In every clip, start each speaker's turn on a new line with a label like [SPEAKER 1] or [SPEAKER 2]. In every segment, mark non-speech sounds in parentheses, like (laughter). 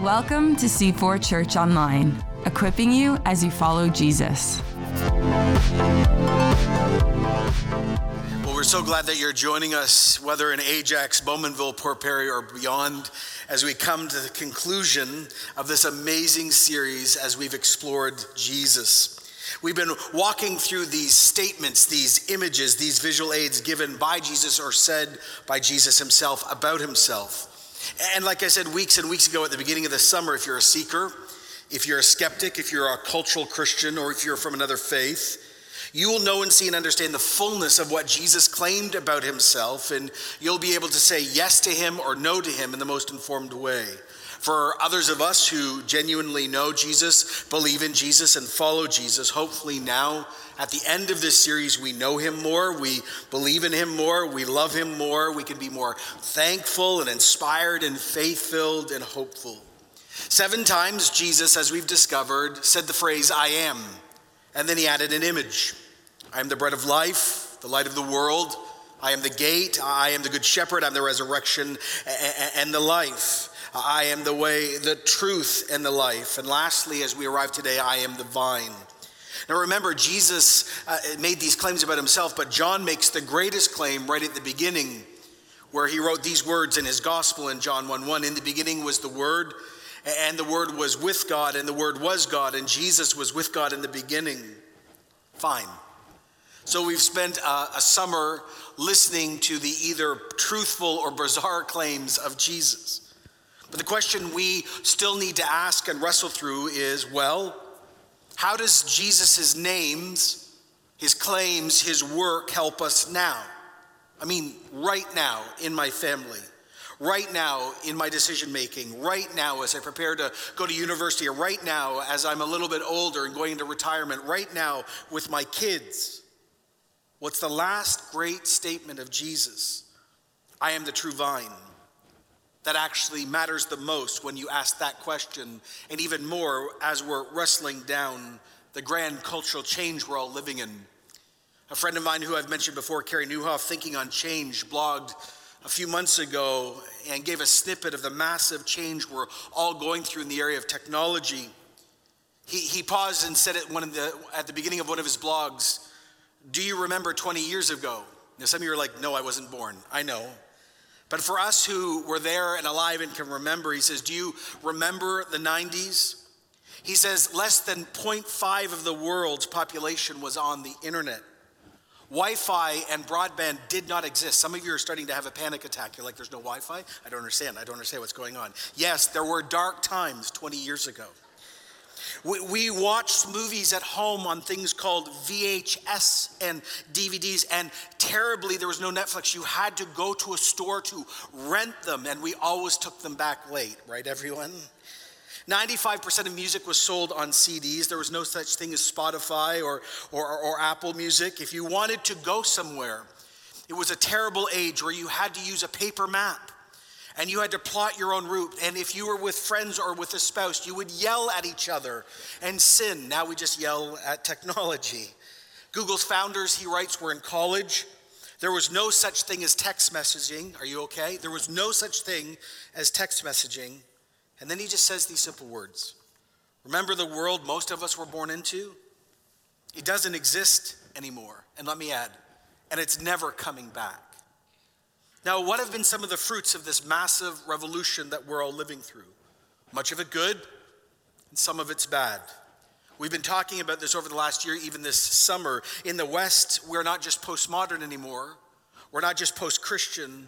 [SPEAKER 1] Welcome to C4 Church Online, equipping you as you follow Jesus.
[SPEAKER 2] Well, we're so glad that you're joining us, whether in Ajax, Bowmanville, Port Perry, or beyond, as we come to the conclusion of this amazing series as we've explored Jesus. We've been walking through these statements, these images, these visual aids given by Jesus or said by Jesus himself about himself. And like I said weeks and weeks ago at the beginning of the summer, if you're a seeker, if you're a skeptic, if you're a cultural Christian, or if you're from another faith, you will know and see and understand the fullness of what Jesus claimed about himself, and you'll be able to say yes to him or no to him in the most informed way. For others of us who genuinely know Jesus, believe in Jesus, and follow Jesus, hopefully now at the end of this series, we know him more, we believe in him more, we love him more, we can be more thankful and inspired and faith filled and hopeful. Seven times, Jesus, as we've discovered, said the phrase, I am. And then he added an image I am the bread of life, the light of the world. I am the gate. I am the good shepherd. I'm the resurrection and the life. I am the way, the truth, and the life. And lastly, as we arrive today, I am the vine. Now remember, Jesus uh, made these claims about himself, but John makes the greatest claim right at the beginning, where he wrote these words in his gospel in John 1 1. In the beginning was the Word, and the Word was with God, and the Word was God, and Jesus was with God in the beginning. Fine. So we've spent a, a summer listening to the either truthful or bizarre claims of Jesus. But the question we still need to ask and wrestle through is well, how does Jesus' names, his claims, his work help us now? I mean, right now in my family, right now in my decision making, right now as I prepare to go to university, or right now as I'm a little bit older and going into retirement, right now with my kids. What's the last great statement of Jesus? I am the true vine that actually matters the most when you ask that question, and even more as we're wrestling down the grand cultural change we're all living in. A friend of mine who I've mentioned before, Carey Nieuwhof, Thinking on Change, blogged a few months ago and gave a snippet of the massive change we're all going through in the area of technology. He, he paused and said it one of the, at the beginning of one of his blogs Do you remember 20 years ago? Now, some of you are like, No, I wasn't born. I know. But for us who were there and alive and can remember, he says, Do you remember the 90s? He says, less than 0.5 of the world's population was on the internet. Wi Fi and broadband did not exist. Some of you are starting to have a panic attack. You're like, there's no Wi Fi? I don't understand. I don't understand what's going on. Yes, there were dark times 20 years ago. We, we watched movies at home on things called VHS and DVDs, and terribly, there was no Netflix. You had to go to a store to rent them, and we always took them back late, right, everyone? 95% of music was sold on CDs. There was no such thing as Spotify or, or, or, Apple Music. If you wanted to go somewhere, it was a terrible age where you had to use a paper map and you had to plot your own route. And if you were with friends or with a spouse, you would yell at each other and sin. Now we just yell at technology. Google's founders, he writes, were in college. There was no such thing as text messaging. Are you okay? There was no such thing as text messaging. And then he just says these simple words Remember the world most of us were born into? It doesn't exist anymore. And let me add, and it's never coming back. Now, what have been some of the fruits of this massive revolution that we're all living through? Much of it good, and some of it's bad. We've been talking about this over the last year, even this summer. In the West, we're not just postmodern anymore, we're not just post Christian,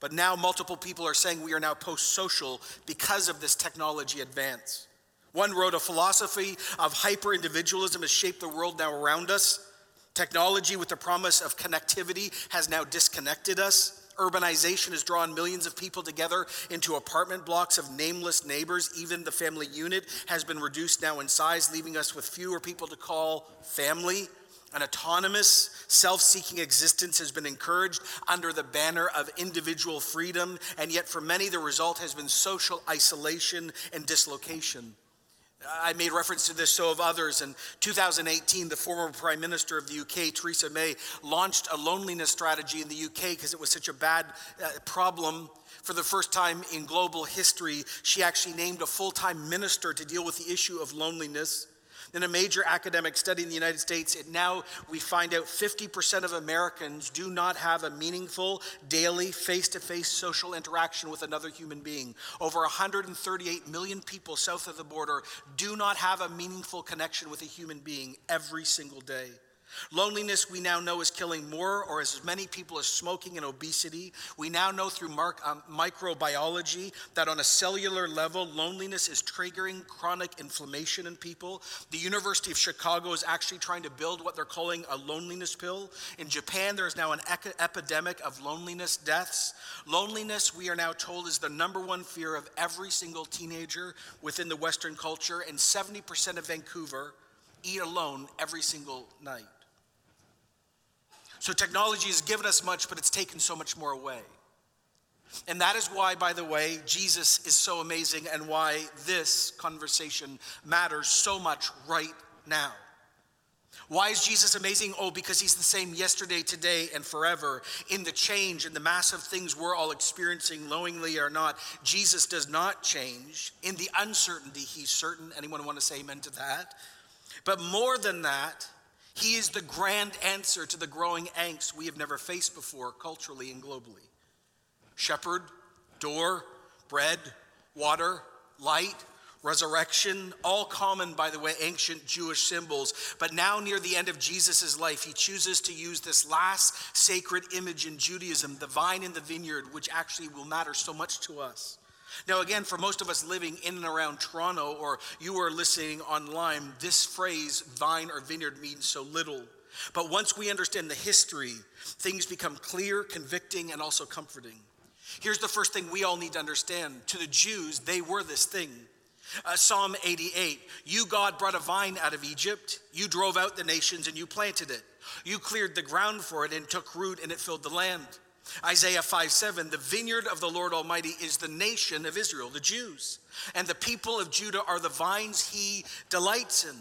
[SPEAKER 2] but now multiple people are saying we are now post social because of this technology advance. One wrote a philosophy of hyper individualism has shaped the world now around us. Technology, with the promise of connectivity, has now disconnected us. Urbanization has drawn millions of people together into apartment blocks of nameless neighbors. Even the family unit has been reduced now in size, leaving us with fewer people to call family. An autonomous, self seeking existence has been encouraged under the banner of individual freedom, and yet for many, the result has been social isolation and dislocation. I made reference to this, so of others. In 2018, the former Prime Minister of the UK, Theresa May, launched a loneliness strategy in the UK because it was such a bad uh, problem. For the first time in global history, she actually named a full time minister to deal with the issue of loneliness. In a major academic study in the United States, it now we find out 50% of Americans do not have a meaningful daily face to face social interaction with another human being. Over 138 million people south of the border do not have a meaningful connection with a human being every single day. Loneliness, we now know, is killing more or as many people as smoking and obesity. We now know through mark, um, microbiology that on a cellular level, loneliness is triggering chronic inflammation in people. The University of Chicago is actually trying to build what they're calling a loneliness pill. In Japan, there is now an ec- epidemic of loneliness deaths. Loneliness, we are now told, is the number one fear of every single teenager within the Western culture, and 70% of Vancouver eat alone every single night. So technology has given us much, but it's taken so much more away. And that is why, by the way, Jesus is so amazing and why this conversation matters so much right now. Why is Jesus amazing? Oh, because he's the same yesterday, today, and forever. In the change and the massive things we're all experiencing, knowingly or not, Jesus does not change. In the uncertainty, he's certain. Anyone want to say amen to that? But more than that, he is the grand answer to the growing angst we have never faced before, culturally and globally. Shepherd, door, bread, water, light, resurrection, all common, by the way, ancient Jewish symbols. But now, near the end of Jesus' life, he chooses to use this last sacred image in Judaism, the vine in the vineyard, which actually will matter so much to us. Now, again, for most of us living in and around Toronto, or you are listening online, this phrase, vine or vineyard, means so little. But once we understand the history, things become clear, convicting, and also comforting. Here's the first thing we all need to understand to the Jews, they were this thing. Uh, Psalm 88 You, God, brought a vine out of Egypt. You drove out the nations and you planted it. You cleared the ground for it and took root and it filled the land. Isaiah 5 7, the vineyard of the Lord Almighty is the nation of Israel, the Jews, and the people of Judah are the vines he delights in.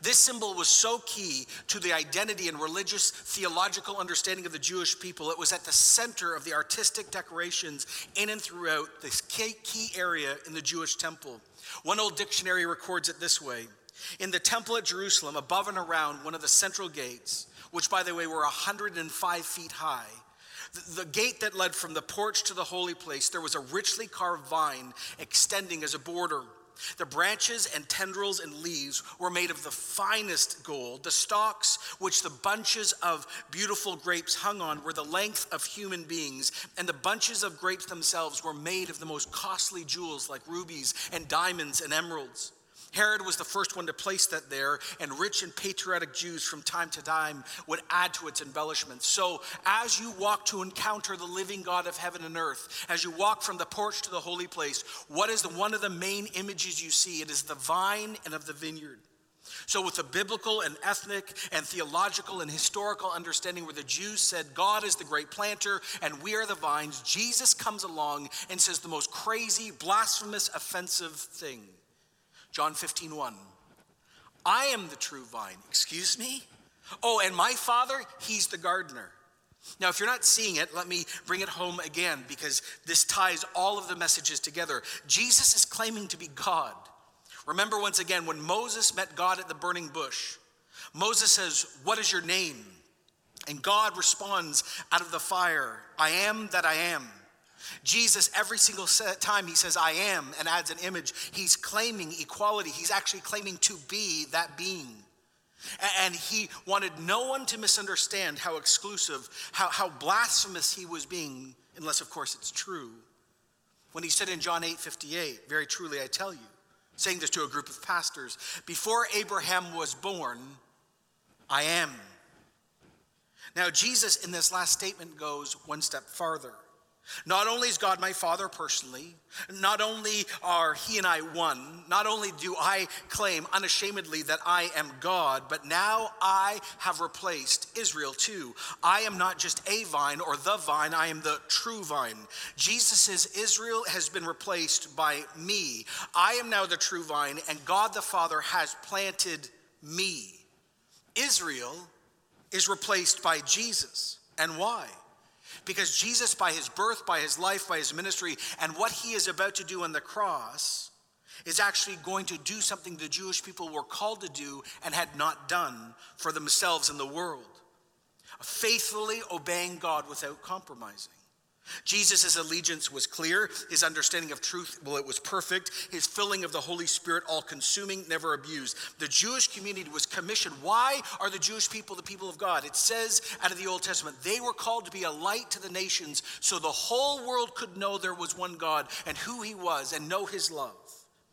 [SPEAKER 2] This symbol was so key to the identity and religious theological understanding of the Jewish people. It was at the center of the artistic decorations in and throughout this key area in the Jewish temple. One old dictionary records it this way In the temple at Jerusalem, above and around one of the central gates, which by the way were 105 feet high, the gate that led from the porch to the holy place, there was a richly carved vine extending as a border. The branches and tendrils and leaves were made of the finest gold. The stalks, which the bunches of beautiful grapes hung on, were the length of human beings, and the bunches of grapes themselves were made of the most costly jewels like rubies and diamonds and emeralds. Herod was the first one to place that there, and rich and patriotic Jews from time to time would add to its embellishments. So, as you walk to encounter the living God of heaven and earth, as you walk from the porch to the holy place, what is the, one of the main images you see? It is the vine and of the vineyard. So, with the biblical and ethnic and theological and historical understanding where the Jews said God is the great planter and we are the vines, Jesus comes along and says the most crazy, blasphemous, offensive thing. John 15, 1. I am the true vine. Excuse me? Oh, and my father, he's the gardener. Now, if you're not seeing it, let me bring it home again because this ties all of the messages together. Jesus is claiming to be God. Remember once again when Moses met God at the burning bush, Moses says, What is your name? And God responds out of the fire, I am that I am. Jesus, every single time he says, I am, and adds an image, he's claiming equality. He's actually claiming to be that being. And he wanted no one to misunderstand how exclusive, how, how blasphemous he was being, unless, of course, it's true. When he said in John 8 58, very truly I tell you, saying this to a group of pastors, before Abraham was born, I am. Now, Jesus in this last statement goes one step farther. Not only is God my Father personally, not only are He and I one, not only do I claim unashamedly that I am God, but now I have replaced Israel too. I am not just a vine or the vine, I am the true vine. Jesus Israel has been replaced by me. I am now the true vine, and God the Father has planted me. Israel is replaced by Jesus. And why? Because Jesus, by his birth, by his life, by his ministry, and what he is about to do on the cross, is actually going to do something the Jewish people were called to do and had not done for themselves in the world faithfully obeying God without compromising. Jesus' allegiance was clear, his understanding of truth, well, it was perfect, his filling of the Holy Spirit, all consuming, never abused. The Jewish community was commissioned. Why are the Jewish people the people of God? It says out of the Old Testament, they were called to be a light to the nations so the whole world could know there was one God and who he was and know his love.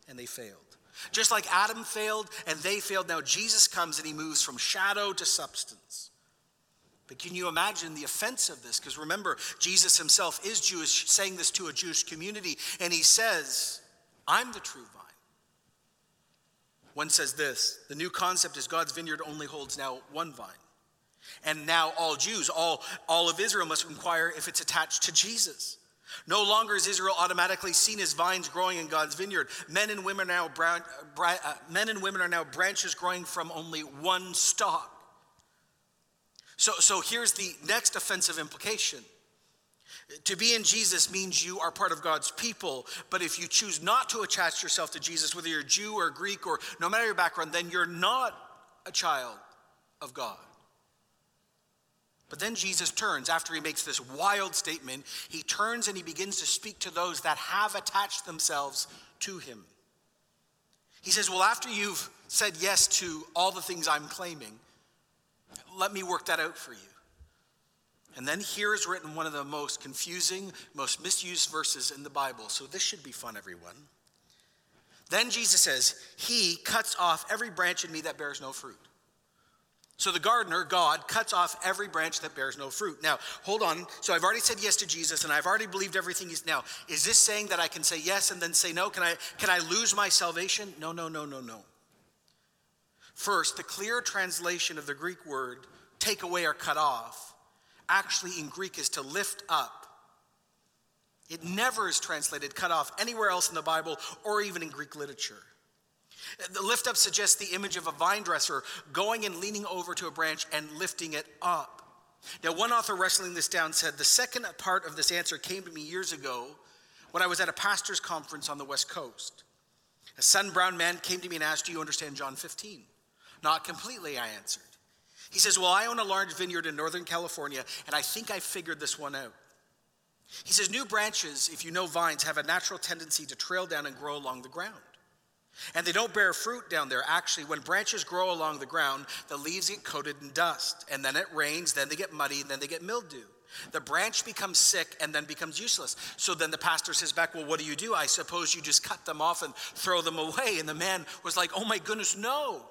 [SPEAKER 2] And they failed. Just like Adam failed and they failed, now Jesus comes and he moves from shadow to substance. But can you imagine the offense of this? Because remember, Jesus himself is Jewish, saying this to a Jewish community, and he says, I'm the true vine. One says this the new concept is God's vineyard only holds now one vine. And now all Jews, all, all of Israel must inquire if it's attached to Jesus. No longer is Israel automatically seen as vines growing in God's vineyard. Men and women are now, brown, uh, men and women are now branches growing from only one stalk. So, so here's the next offensive implication. To be in Jesus means you are part of God's people, but if you choose not to attach yourself to Jesus, whether you're Jew or Greek or no matter your background, then you're not a child of God. But then Jesus turns, after he makes this wild statement, he turns and he begins to speak to those that have attached themselves to him. He says, Well, after you've said yes to all the things I'm claiming, let me work that out for you. And then here is written one of the most confusing, most misused verses in the Bible. So this should be fun, everyone. Then Jesus says, He cuts off every branch in me that bears no fruit. So the gardener, God, cuts off every branch that bears no fruit. Now, hold on. So I've already said yes to Jesus and I've already believed everything he's now. Is this saying that I can say yes and then say no? Can I can I lose my salvation? No, no, no, no, no. First, the clear translation of the Greek word take away or cut off actually in Greek is to lift up. It never is translated cut off anywhere else in the Bible or even in Greek literature. The lift up suggests the image of a vine dresser going and leaning over to a branch and lifting it up. Now, one author wrestling this down said, The second part of this answer came to me years ago when I was at a pastor's conference on the West Coast. A sun brown man came to me and asked, Do you understand John 15? Not completely, I answered. He says, Well, I own a large vineyard in Northern California, and I think I figured this one out. He says, New branches, if you know vines, have a natural tendency to trail down and grow along the ground. And they don't bear fruit down there. Actually, when branches grow along the ground, the leaves get coated in dust. And then it rains, then they get muddy, and then they get mildew. The branch becomes sick and then becomes useless. So then the pastor says back, Well, what do you do? I suppose you just cut them off and throw them away. And the man was like, Oh my goodness, no.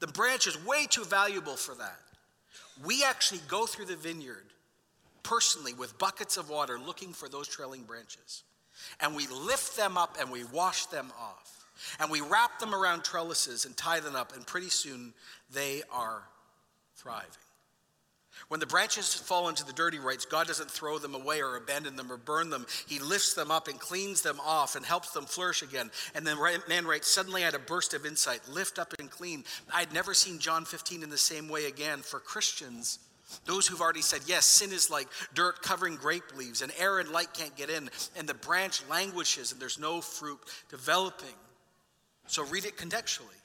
[SPEAKER 2] The branch is way too valuable for that. We actually go through the vineyard personally with buckets of water looking for those trailing branches. And we lift them up and we wash them off. And we wrap them around trellises and tie them up, and pretty soon they are thriving. When the branches fall into the dirty rights, God doesn't throw them away or abandon them or burn them. He lifts them up and cleans them off and helps them flourish again. And then man writes, Suddenly I had a burst of insight lift up and clean. I'd never seen John 15 in the same way again. For Christians, those who've already said, yes, sin is like dirt covering grape leaves, and air and light can't get in, and the branch languishes, and there's no fruit developing. So read it contextually.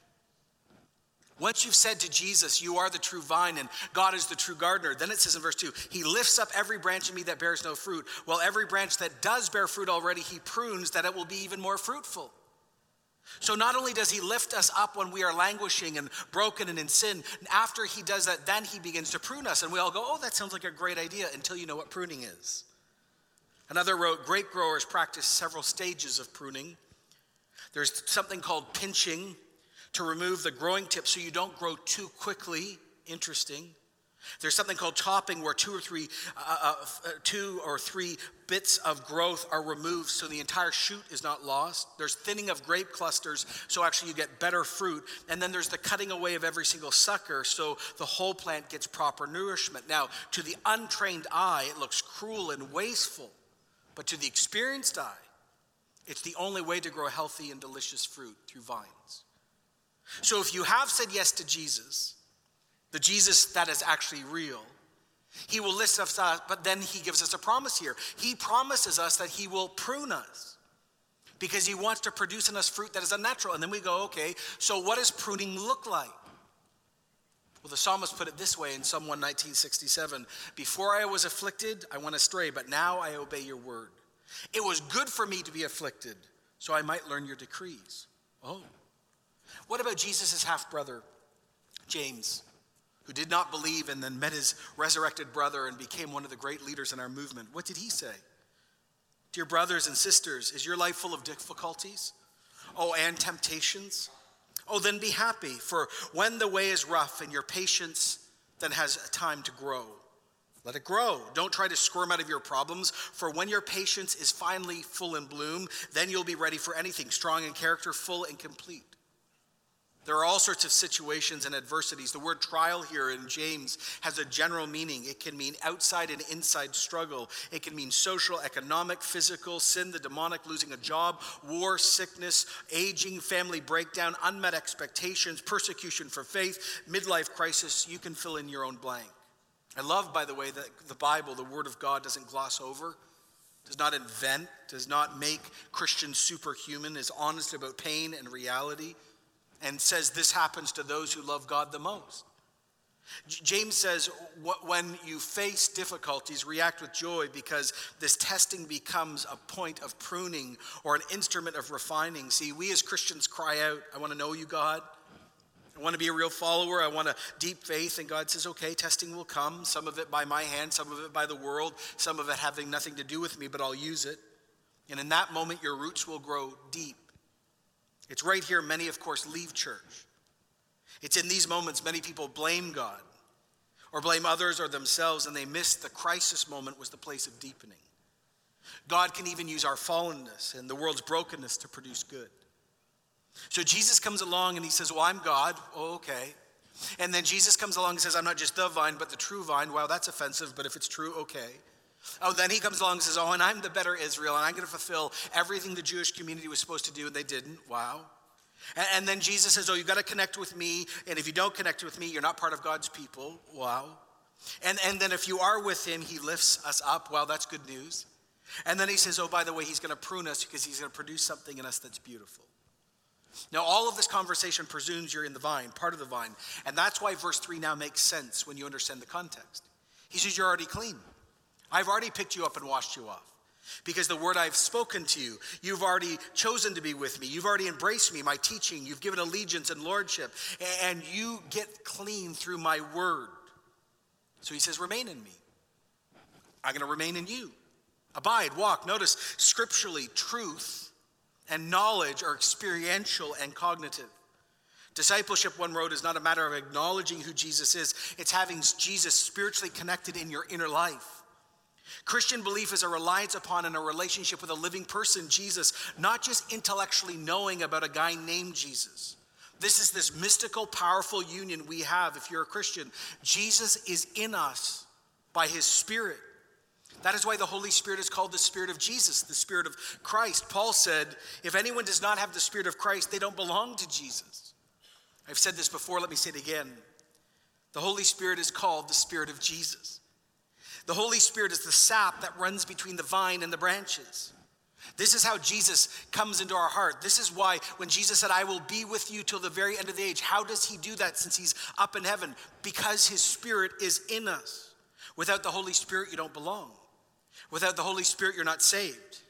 [SPEAKER 2] Once you've said to Jesus, You are the true vine and God is the true gardener, then it says in verse 2 He lifts up every branch in me that bears no fruit, while every branch that does bear fruit already, He prunes that it will be even more fruitful. So not only does He lift us up when we are languishing and broken and in sin, after He does that, then He begins to prune us. And we all go, Oh, that sounds like a great idea until you know what pruning is. Another wrote, Grape growers practice several stages of pruning. There's something called pinching to remove the growing tip so you don't grow too quickly. Interesting. There's something called topping, where two or three, uh, uh, uh, two or three bits of growth are removed, so the entire shoot is not lost. There's thinning of grape clusters, so actually you get better fruit. And then there's the cutting away of every single sucker, so the whole plant gets proper nourishment. Now, to the untrained eye, it looks cruel and wasteful, but to the experienced eye, it's the only way to grow healthy and delicious fruit through vines. So if you have said yes to Jesus, the Jesus that is actually real, he will lift us up, but then he gives us a promise here. He promises us that he will prune us because he wants to produce in us fruit that is unnatural. And then we go, okay, so what does pruning look like? Well, the psalmist put it this way in Psalm 119, Before I was afflicted, I went astray, but now I obey your word. It was good for me to be afflicted, so I might learn your decrees. Oh. What about Jesus' half brother, James? who did not believe and then met his resurrected brother and became one of the great leaders in our movement, what did he say? Dear brothers and sisters, is your life full of difficulties? Oh, and temptations? Oh, then be happy, for when the way is rough and your patience then has time to grow, let it grow. Don't try to squirm out of your problems, for when your patience is finally full in bloom, then you'll be ready for anything, strong in character, full and complete. There are all sorts of situations and adversities. The word trial here in James has a general meaning. It can mean outside and inside struggle. It can mean social, economic, physical, sin, the demonic, losing a job, war, sickness, aging, family breakdown, unmet expectations, persecution for faith, midlife crisis. You can fill in your own blank. I love, by the way, that the Bible, the Word of God, doesn't gloss over, does not invent, does not make Christians superhuman, is honest about pain and reality and says this happens to those who love God the most. James says, when you face difficulties, react with joy because this testing becomes a point of pruning or an instrument of refining. See, we as Christians cry out, I want to know you, God. I want to be a real follower. I want a deep faith. And God says, okay, testing will come. Some of it by my hand, some of it by the world, some of it having nothing to do with me, but I'll use it. And in that moment, your roots will grow deep. It's right here, many, of course, leave church. It's in these moments many people blame God or blame others or themselves, and they miss the crisis moment was the place of deepening. God can even use our fallenness and the world's brokenness to produce good. So Jesus comes along and he says, Well, I'm God. Oh, okay. And then Jesus comes along and says, I'm not just the vine, but the true vine. Wow, that's offensive, but if it's true, okay. Oh, then he comes along and says, Oh, and I'm the better Israel, and I'm going to fulfill everything the Jewish community was supposed to do, and they didn't. Wow. And, and then Jesus says, Oh, you've got to connect with me, and if you don't connect with me, you're not part of God's people. Wow. And, and then if you are with him, he lifts us up. Wow, that's good news. And then he says, Oh, by the way, he's going to prune us because he's going to produce something in us that's beautiful. Now, all of this conversation presumes you're in the vine, part of the vine. And that's why verse 3 now makes sense when you understand the context. He says, You're already clean. I've already picked you up and washed you off. Because the word I've spoken to you, you've already chosen to be with me. You've already embraced me, my teaching. You've given allegiance and lordship. And you get clean through my word. So he says, Remain in me. I'm going to remain in you. Abide, walk. Notice scripturally, truth and knowledge are experiential and cognitive. Discipleship, one wrote, is not a matter of acknowledging who Jesus is, it's having Jesus spiritually connected in your inner life. Christian belief is a reliance upon and a relationship with a living person, Jesus, not just intellectually knowing about a guy named Jesus. This is this mystical, powerful union we have if you're a Christian. Jesus is in us by his Spirit. That is why the Holy Spirit is called the Spirit of Jesus, the Spirit of Christ. Paul said, if anyone does not have the Spirit of Christ, they don't belong to Jesus. I've said this before, let me say it again. The Holy Spirit is called the Spirit of Jesus. The Holy Spirit is the sap that runs between the vine and the branches. This is how Jesus comes into our heart. This is why when Jesus said, I will be with you till the very end of the age, how does he do that since he's up in heaven? Because his spirit is in us. Without the Holy Spirit, you don't belong. Without the Holy Spirit, you're not saved.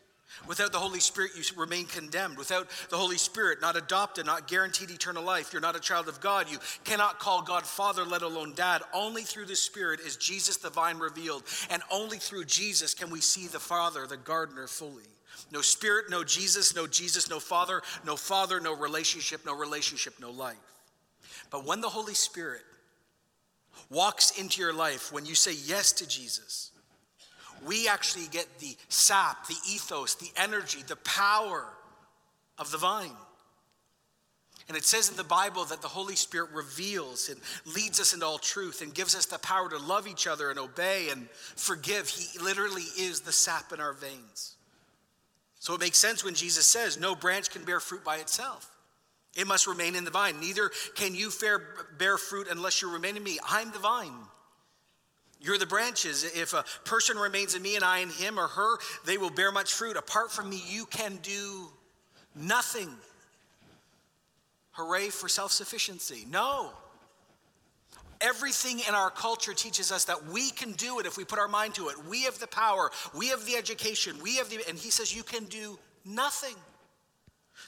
[SPEAKER 2] Without the Holy Spirit, you remain condemned. Without the Holy Spirit, not adopted, not guaranteed eternal life, you're not a child of God. You cannot call God Father, let alone Dad. Only through the Spirit is Jesus the vine revealed. And only through Jesus can we see the Father, the gardener, fully. No Spirit, no Jesus, no Jesus, no Father, no Father, no relationship, no relationship, no life. But when the Holy Spirit walks into your life, when you say yes to Jesus, we actually get the sap, the ethos, the energy, the power of the vine. And it says in the Bible that the Holy Spirit reveals and leads us into all truth and gives us the power to love each other and obey and forgive. He literally is the sap in our veins. So it makes sense when Jesus says, No branch can bear fruit by itself. It must remain in the vine. Neither can you bear fruit unless you remain in me. I'm the vine. You're the branches. If a person remains in me and I in him or her, they will bear much fruit. Apart from me, you can do nothing. Hooray for self sufficiency. No. Everything in our culture teaches us that we can do it if we put our mind to it. We have the power, we have the education, we have the, and he says you can do nothing.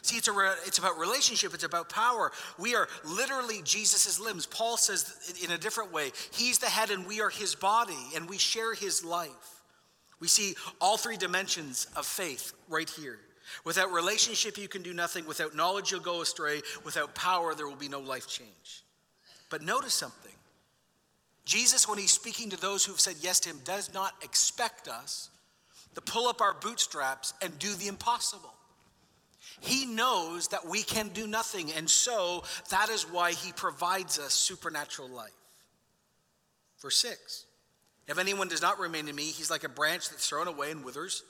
[SPEAKER 2] See, it's, a, it's about relationship, it's about power. We are literally Jesus' limbs. Paul says in a different way, He's the head and we are His body, and we share His life. We see all three dimensions of faith right here. Without relationship, you can do nothing. Without knowledge, you'll go astray. Without power, there will be no life change. But notice something Jesus, when he's speaking to those who've said yes to him, does not expect us to pull up our bootstraps and do the impossible. He knows that we can do nothing, and so that is why he provides us supernatural life. Verse 6 If anyone does not remain in me, he's like a branch that's thrown away and withers.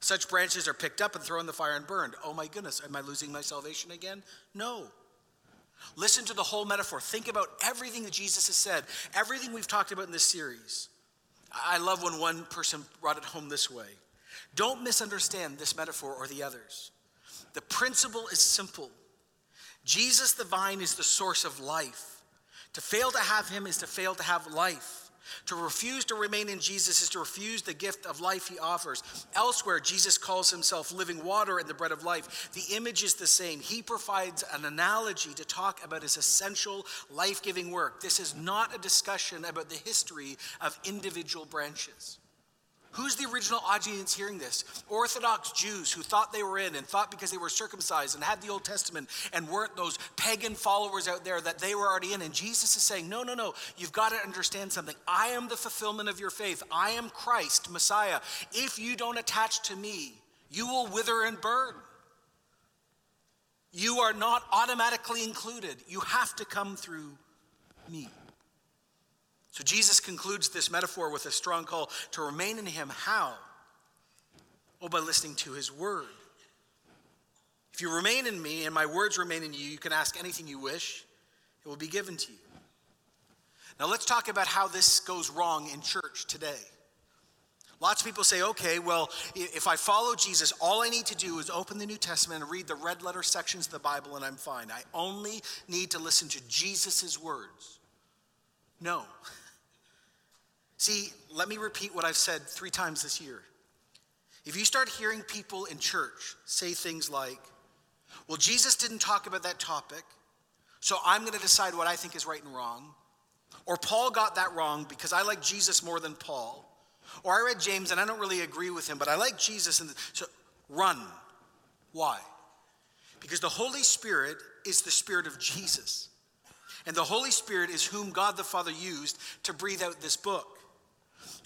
[SPEAKER 2] Such branches are picked up and thrown in the fire and burned. Oh my goodness, am I losing my salvation again? No. Listen to the whole metaphor. Think about everything that Jesus has said, everything we've talked about in this series. I love when one person brought it home this way. Don't misunderstand this metaphor or the others. The principle is simple Jesus, the vine, is the source of life. To fail to have him is to fail to have life. To refuse to remain in Jesus is to refuse the gift of life he offers. Elsewhere, Jesus calls himself living water and the bread of life. The image is the same. He provides an analogy to talk about his essential life giving work. This is not a discussion about the history of individual branches. Who's the original audience hearing this? Orthodox Jews who thought they were in and thought because they were circumcised and had the Old Testament and weren't those pagan followers out there that they were already in. And Jesus is saying, No, no, no, you've got to understand something. I am the fulfillment of your faith. I am Christ, Messiah. If you don't attach to me, you will wither and burn. You are not automatically included. You have to come through me. So Jesus concludes this metaphor with a strong call to remain in him. How? Oh, by listening to his word. If you remain in me and my words remain in you, you can ask anything you wish, it will be given to you. Now, let's talk about how this goes wrong in church today. Lots of people say, okay, well, if I follow Jesus, all I need to do is open the New Testament and read the red letter sections of the Bible and I'm fine. I only need to listen to Jesus' words. No. (laughs) See, let me repeat what I've said three times this year. If you start hearing people in church say things like, well, Jesus didn't talk about that topic, so I'm going to decide what I think is right and wrong, or Paul got that wrong because I like Jesus more than Paul, or I read James and I don't really agree with him, but I like Jesus, and so run. Why? Because the Holy Spirit is the Spirit of Jesus. And the Holy Spirit is whom God the Father used to breathe out this book.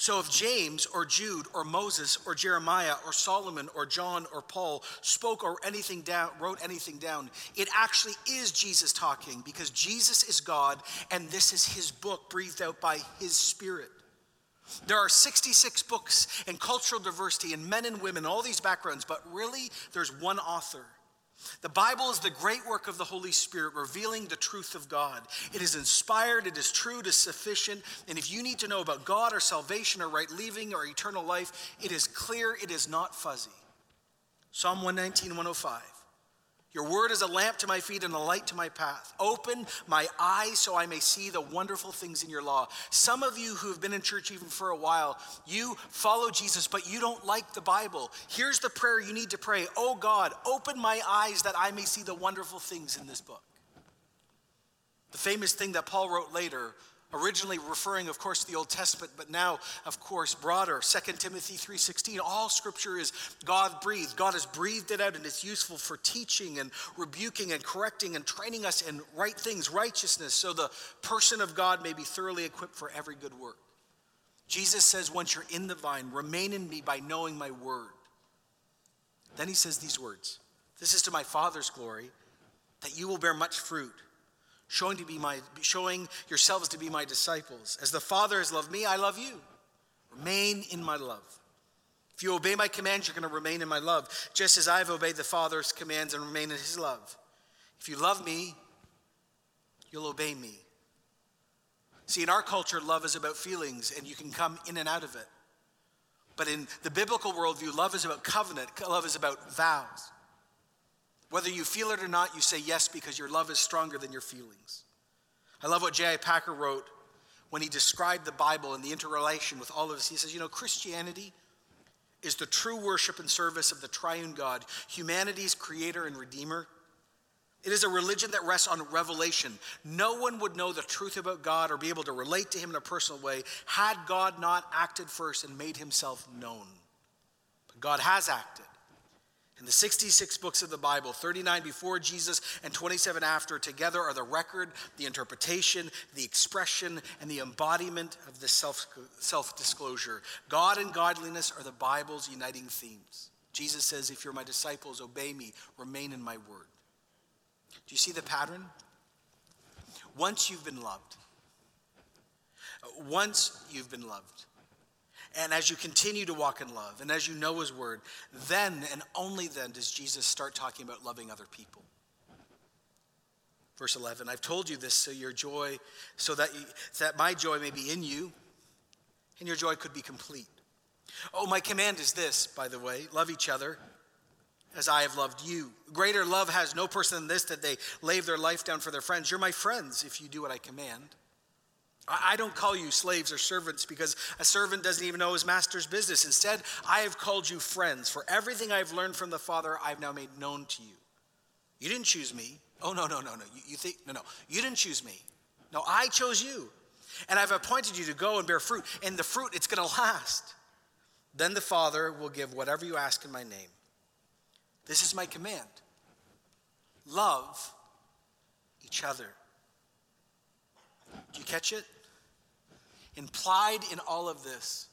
[SPEAKER 2] So if James or Jude or Moses or Jeremiah or Solomon or John or Paul spoke or anything down, wrote anything down, it actually is Jesus talking because Jesus is God and this is his book breathed out by his spirit. There are 66 books and cultural diversity and men and women, all these backgrounds, but really there's one author. The Bible is the great work of the Holy Spirit revealing the truth of God. It is inspired, it is true, it is sufficient. And if you need to know about God or salvation or right living or eternal life, it is clear, it is not fuzzy. Psalm 119, 105. Your word is a lamp to my feet and a light to my path. Open my eyes so I may see the wonderful things in your law. Some of you who have been in church even for a while, you follow Jesus, but you don't like the Bible. Here's the prayer you need to pray Oh God, open my eyes that I may see the wonderful things in this book. The famous thing that Paul wrote later originally referring of course to the old testament but now of course broader. 2 timothy 3.16 all scripture is god breathed. God has breathed it out and it's useful for teaching and rebuking and correcting and training us in right things righteousness so the person of god may be thoroughly equipped for every good work. Jesus says once you're in the vine remain in me by knowing my word. Then he says these words this is to my father's glory that you will bear much fruit showing, to be my, showing yourselves to be my disciples. As the Father has loved me, I love you. Remain in my love. If you obey my commands, you're going to remain in my love, just as I've obeyed the Father's commands and remain in his love. If you love me, you'll obey me. See, in our culture, love is about feelings, and you can come in and out of it. But in the biblical worldview, love is about covenant, love is about vows. Whether you feel it or not, you say yes because your love is stronger than your feelings. I love what J.I. Packer wrote when he described the Bible and the interrelation with all of us. He says, You know, Christianity is the true worship and service of the triune God, humanity's creator and redeemer. It is a religion that rests on revelation. No one would know the truth about God or be able to relate to him in a personal way had God not acted first and made himself known. But God has acted. The 66 books of the Bible, 39 before Jesus and 27 after, together are the record, the interpretation, the expression, and the embodiment of this self disclosure. God and godliness are the Bible's uniting themes. Jesus says, If you're my disciples, obey me, remain in my word. Do you see the pattern? Once you've been loved, once you've been loved, and as you continue to walk in love, and as you know His Word, then and only then does Jesus start talking about loving other people. Verse 11 I've told you this so your joy, so that, you, that my joy may be in you, and your joy could be complete. Oh, my command is this, by the way love each other as I have loved you. Greater love has no person than this that they lay their life down for their friends. You're my friends if you do what I command. I don't call you slaves or servants because a servant doesn't even know his master's business. Instead, I have called you friends. For everything I've learned from the Father, I've now made known to you. You didn't choose me. Oh, no, no, no, no. You, you think, no, no. You didn't choose me. No, I chose you. And I've appointed you to go and bear fruit. And the fruit, it's going to last. Then the Father will give whatever you ask in my name. This is my command love each other. Do you catch it? Implied in all of this,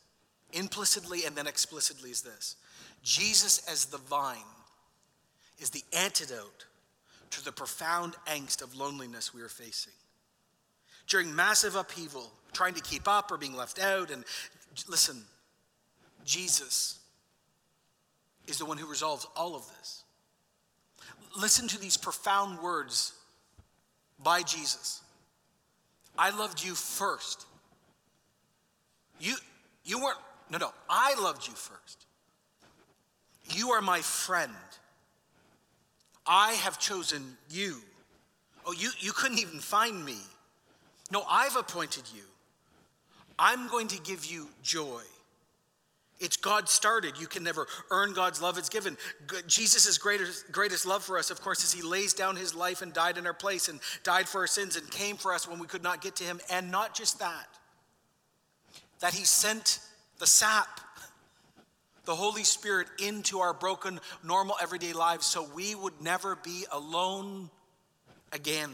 [SPEAKER 2] implicitly and then explicitly, is this Jesus as the vine is the antidote to the profound angst of loneliness we are facing. During massive upheaval, trying to keep up or being left out, and listen, Jesus is the one who resolves all of this. Listen to these profound words by Jesus. I loved you first. You, you weren't, no, no, I loved you first. You are my friend. I have chosen you. Oh, you, you couldn't even find me. No, I've appointed you. I'm going to give you joy. It's God started. You can never earn God's love. It's given. Jesus' greatest, greatest love for us, of course, is He lays down His life and died in our place and died for our sins and came for us when we could not get to Him. And not just that, that He sent the sap, the Holy Spirit, into our broken, normal, everyday lives so we would never be alone again.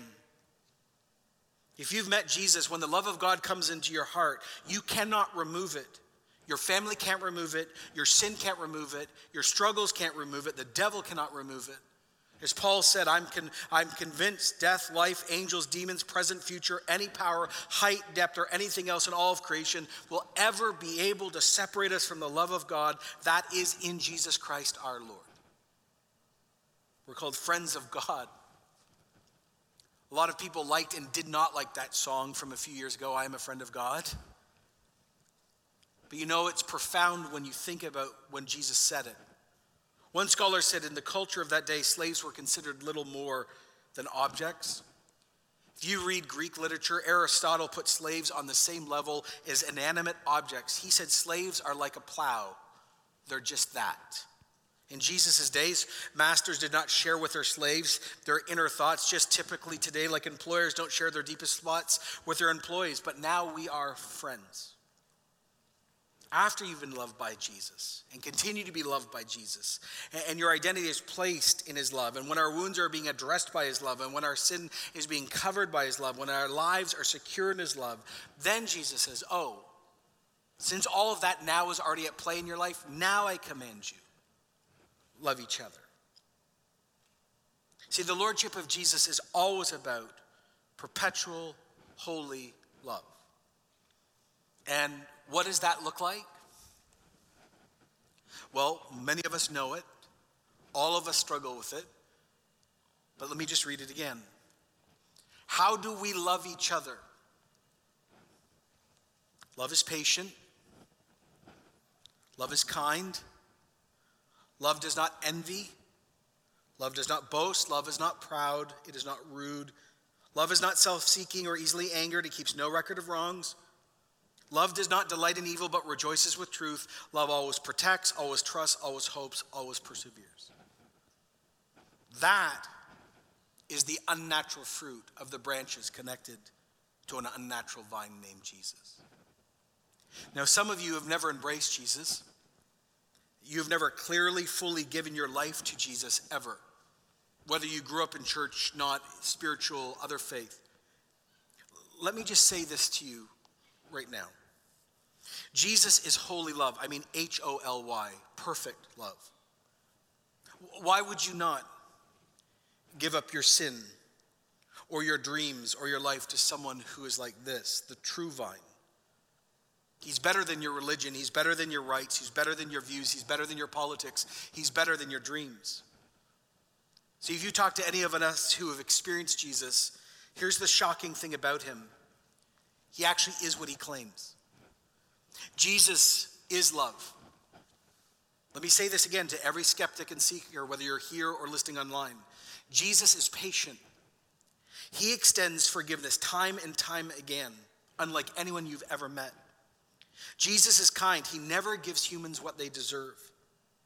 [SPEAKER 2] If you've met Jesus, when the love of God comes into your heart, you cannot remove it. Your family can't remove it. Your sin can't remove it. Your struggles can't remove it. The devil cannot remove it. As Paul said, I'm, con- I'm convinced death, life, angels, demons, present, future, any power, height, depth, or anything else in all of creation will ever be able to separate us from the love of God that is in Jesus Christ our Lord. We're called friends of God. A lot of people liked and did not like that song from a few years ago, I am a friend of God. But you know, it's profound when you think about when Jesus said it. One scholar said in the culture of that day, slaves were considered little more than objects. If you read Greek literature, Aristotle put slaves on the same level as inanimate objects. He said slaves are like a plow, they're just that. In Jesus' days, masters did not share with their slaves their inner thoughts, just typically today, like employers don't share their deepest thoughts with their employees, but now we are friends. After you've been loved by Jesus and continue to be loved by Jesus, and your identity is placed in His love, and when our wounds are being addressed by His love, and when our sin is being covered by His love, when our lives are secure in His love, then Jesus says, Oh, since all of that now is already at play in your life, now I command you love each other. See, the Lordship of Jesus is always about perpetual, holy love. And what does that look like? Well, many of us know it, all of us struggle with it, but let me just read it again. How do we love each other? Love is patient. Love is kind. Love does not envy. Love does not boast. Love is not proud. It is not rude. Love is not self seeking or easily angered. It keeps no record of wrongs. Love does not delight in evil, but rejoices with truth. Love always protects, always trusts, always hopes, always perseveres. That is the unnatural fruit of the branches connected to an unnatural vine named Jesus. Now, some of you have never embraced Jesus. You've never clearly, fully given your life to Jesus ever, whether you grew up in church, not spiritual, other faith. Let me just say this to you right now Jesus is holy love. I mean, H O L Y, perfect love. Why would you not give up your sin or your dreams or your life to someone who is like this, the true vine? He's better than your religion. He's better than your rights. He's better than your views. He's better than your politics. He's better than your dreams. See, if you talk to any of us who have experienced Jesus, here's the shocking thing about him he actually is what he claims. Jesus is love. Let me say this again to every skeptic and seeker, whether you're here or listening online Jesus is patient. He extends forgiveness time and time again, unlike anyone you've ever met. Jesus is kind. He never gives humans what they deserve.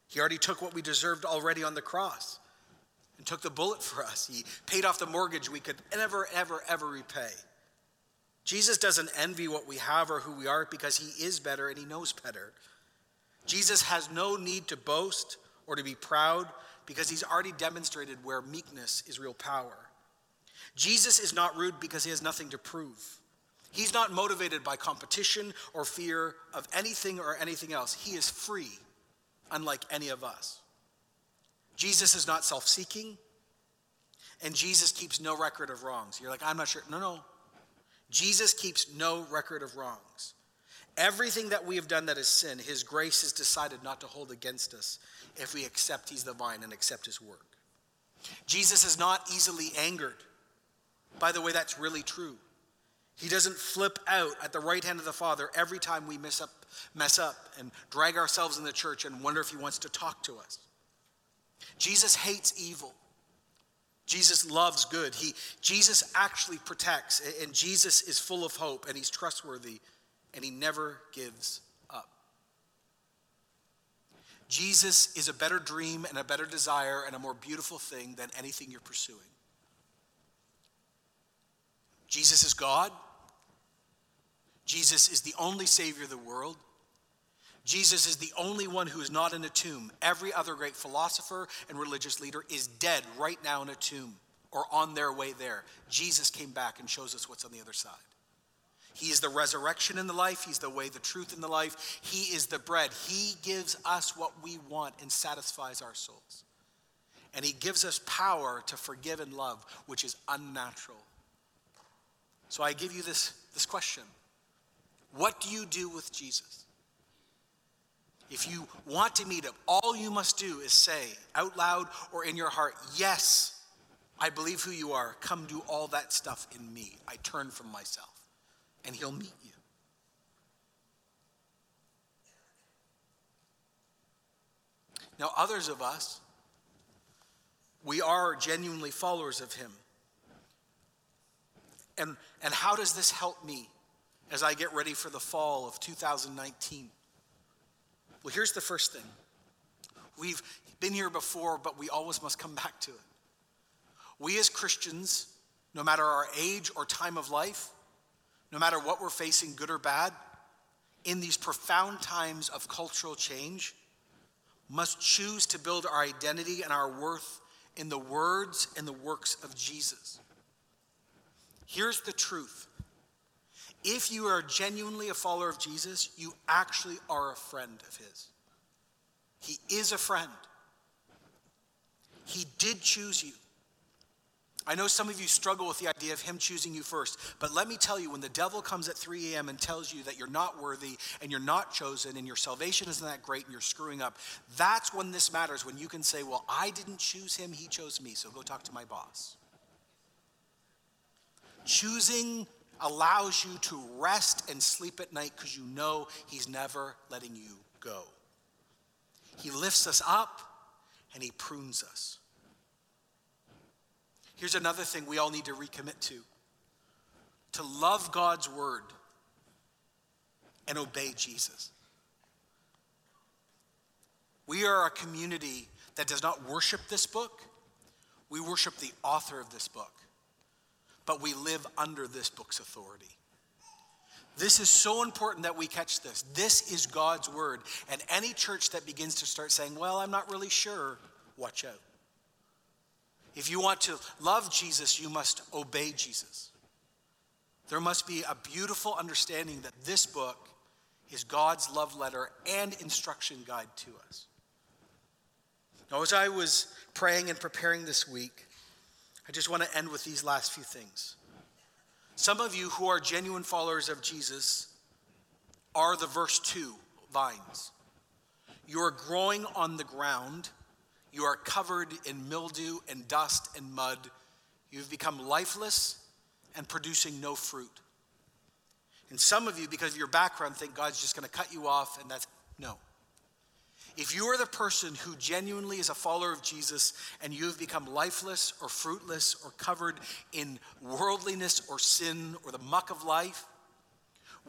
[SPEAKER 2] He already took what we deserved already on the cross and took the bullet for us. He paid off the mortgage we could never, ever, ever repay. Jesus doesn't envy what we have or who we are because he is better and he knows better. Jesus has no need to boast or to be proud because he's already demonstrated where meekness is real power. Jesus is not rude because he has nothing to prove. He's not motivated by competition or fear of anything or anything else. He is free, unlike any of us. Jesus is not self seeking, and Jesus keeps no record of wrongs. You're like, I'm not sure. No, no. Jesus keeps no record of wrongs. Everything that we have done that is sin, His grace has decided not to hold against us if we accept He's the vine and accept His work. Jesus is not easily angered. By the way, that's really true. He doesn't flip out at the right hand of the Father every time we mess up, mess up and drag ourselves in the church and wonder if he wants to talk to us. Jesus hates evil. Jesus loves good. He, Jesus actually protects, and Jesus is full of hope, and he's trustworthy, and he never gives up. Jesus is a better dream and a better desire and a more beautiful thing than anything you're pursuing. Jesus is God. Jesus is the only Savior of the world. Jesus is the only one who is not in a tomb. Every other great philosopher and religious leader is dead right now in a tomb or on their way there. Jesus came back and shows us what's on the other side. He is the resurrection and the life. He's the way, the truth, and the life. He is the bread. He gives us what we want and satisfies our souls. And He gives us power to forgive and love, which is unnatural. So I give you this, this question what do you do with Jesus? If you want to meet him, all you must do is say out loud or in your heart, Yes, I believe who you are. Come do all that stuff in me. I turn from myself. And he'll meet you. Now, others of us, we are genuinely followers of him. And, and how does this help me? as I get ready for the fall of 2019? Well, here's the first thing. We've been here before, but we always must come back to it. We as Christians, no matter our age or time of life, no matter what we're facing, good or bad, in these profound times of cultural change, must choose to build our identity and our worth in the words and the works of Jesus. Here's the truth if you are genuinely a follower of Jesus, you actually are a friend of His. He is a friend. He did choose you. I know some of you struggle with the idea of him choosing you first, but let me tell you when the devil comes at 3 a.m. and tells you that you're not worthy and you're not chosen and your salvation isn't that great and you're screwing up, that's when this matters. When you can say, Well, I didn't choose him, he chose me, so go talk to my boss. Choosing allows you to rest and sleep at night because you know he's never letting you go. He lifts us up and he prunes us. Here's another thing we all need to recommit to to love God's word and obey Jesus. We are a community that does not worship this book, we worship the author of this book, but we live under this book's authority. This is so important that we catch this. This is God's word. And any church that begins to start saying, well, I'm not really sure, watch out. If you want to love Jesus, you must obey Jesus. There must be a beautiful understanding that this book is God's love letter and instruction guide to us. Now, as I was praying and preparing this week, I just want to end with these last few things. Some of you who are genuine followers of Jesus are the verse 2 vines. You are growing on the ground you are covered in mildew and dust and mud. You've become lifeless and producing no fruit. And some of you, because of your background, think God's just going to cut you off, and that's no. If you are the person who genuinely is a follower of Jesus and you've become lifeless or fruitless or covered in worldliness or sin or the muck of life,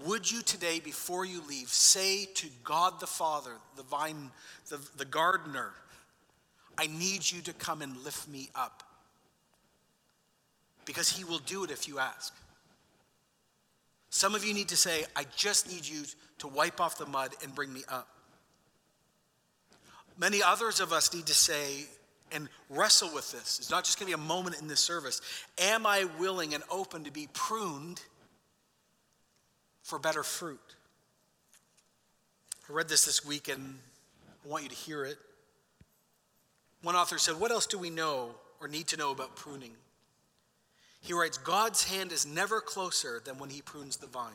[SPEAKER 2] would you today, before you leave, say to God the Father, the vine, the, the gardener, I need you to come and lift me up. Because he will do it if you ask. Some of you need to say, I just need you to wipe off the mud and bring me up. Many others of us need to say and wrestle with this. It's not just going to be a moment in this service. Am I willing and open to be pruned for better fruit? I read this this week and I want you to hear it. One author said, What else do we know or need to know about pruning? He writes, God's hand is never closer than when he prunes the vine.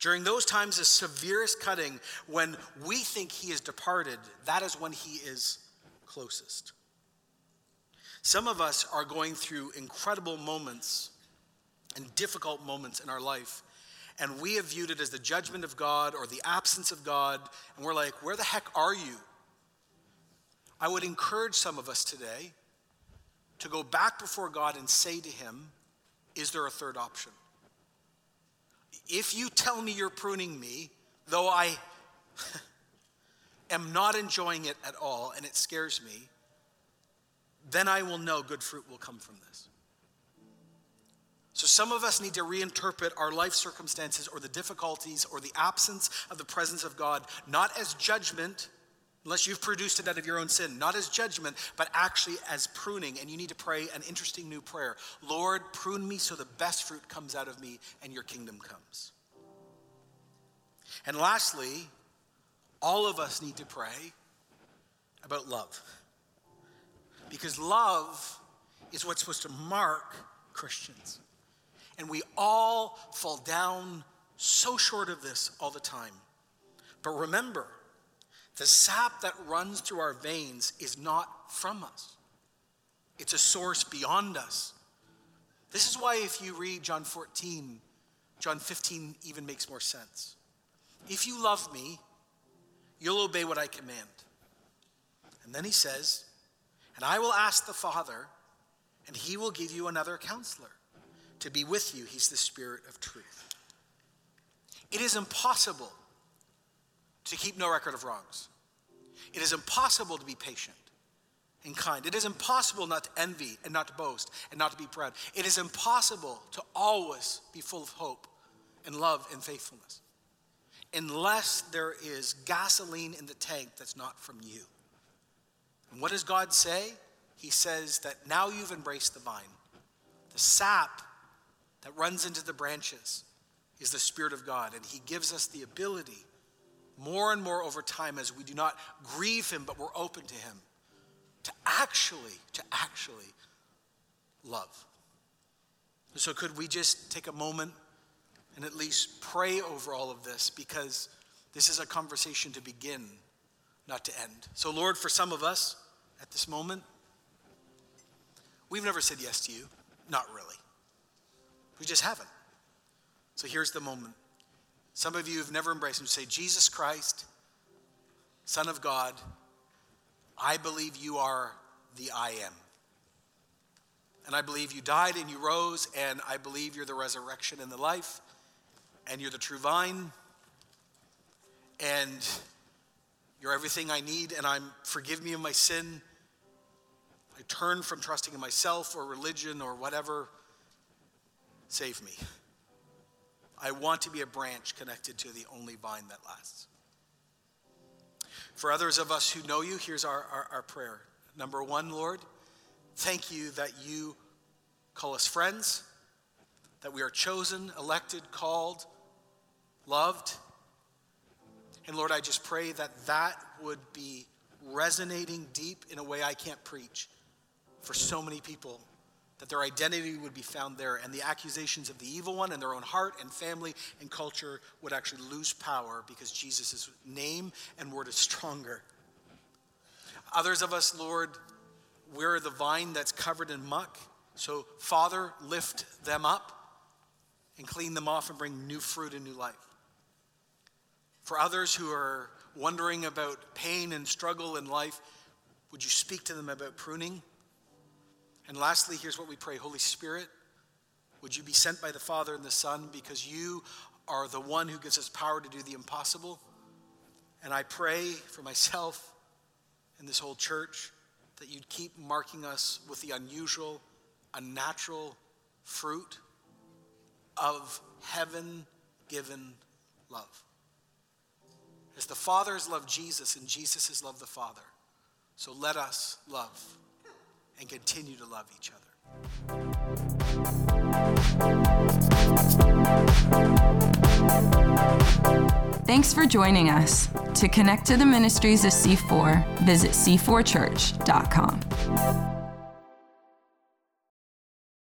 [SPEAKER 2] During those times of severest cutting, when we think he is departed, that is when he is closest. Some of us are going through incredible moments and difficult moments in our life, and we have viewed it as the judgment of God or the absence of God, and we're like, where the heck are you? I would encourage some of us today to go back before God and say to Him, Is there a third option? If you tell me you're pruning me, though I (laughs) am not enjoying it at all and it scares me, then I will know good fruit will come from this. So, some of us need to reinterpret our life circumstances or the difficulties or the absence of the presence of God, not as judgment unless you've produced it out of your own sin, not as judgment, but actually as pruning. And you need to pray an interesting new prayer Lord, prune me so the best fruit comes out of me and your kingdom comes. And lastly, all of us need to pray about love. Because love is what's supposed to mark Christians. And we all fall down so short of this all the time. But remember, the sap that runs through our veins is not from us, it's a source beyond us. This is why, if you read John 14, John 15 even makes more sense. If you love me, you'll obey what I command. And then he says, And I will ask the Father, and he will give you another counselor to be with you. He's the Spirit of truth. It is impossible to keep no record of wrongs. It is impossible to be patient and kind. It is impossible not to envy and not to boast and not to be proud. It is impossible to always be full of hope and love and faithfulness unless there is gasoline in the tank that's not from you. And what does God say? He says that now you've embraced the vine. The sap that runs into the branches is the Spirit of God, and He gives us the ability more and more over time as we do not grieve Him, but we're open to Him to actually, to actually love. So, could we just take a moment and at least pray over all of this because this is a conversation to begin, not to end. So, Lord, for some of us at this moment, we've never said yes to you. Not really. We just haven't. So, here's the moment. Some of you have never embraced him. Say, Jesus Christ, Son of God, I believe you are the I am. And I believe you died and you rose, and I believe you're the resurrection and the life, and you're the true vine, and you're everything I need, and I'm forgive me of my sin. I turn from trusting in myself or religion or whatever. Save me. I want to be a branch connected to the only vine that lasts. For others of us who know you, here's our, our, our prayer. Number one, Lord, thank you that you call us friends, that we are chosen, elected, called, loved. And Lord, I just pray that that would be resonating deep in a way I can't preach for so many people that their identity would be found there, and the accusations of the evil one in their own heart and family and culture would actually lose power because Jesus' name and word is stronger. Others of us, Lord, we're the vine that's covered in muck. So, Father, lift them up and clean them off and bring new fruit and new life. For others who are wondering about pain and struggle in life, would you speak to them about pruning? And lastly, here's what we pray Holy Spirit, would you be sent by the Father and the Son because you are the one who gives us power to do the impossible? And I pray for myself and this whole church that you'd keep marking us with the unusual, unnatural fruit of heaven given love. As the Father has loved Jesus and Jesus has loved the Father, so let us love and continue to love each other.
[SPEAKER 1] Thanks for joining us. To connect to the ministries of C4, visit c4church.com.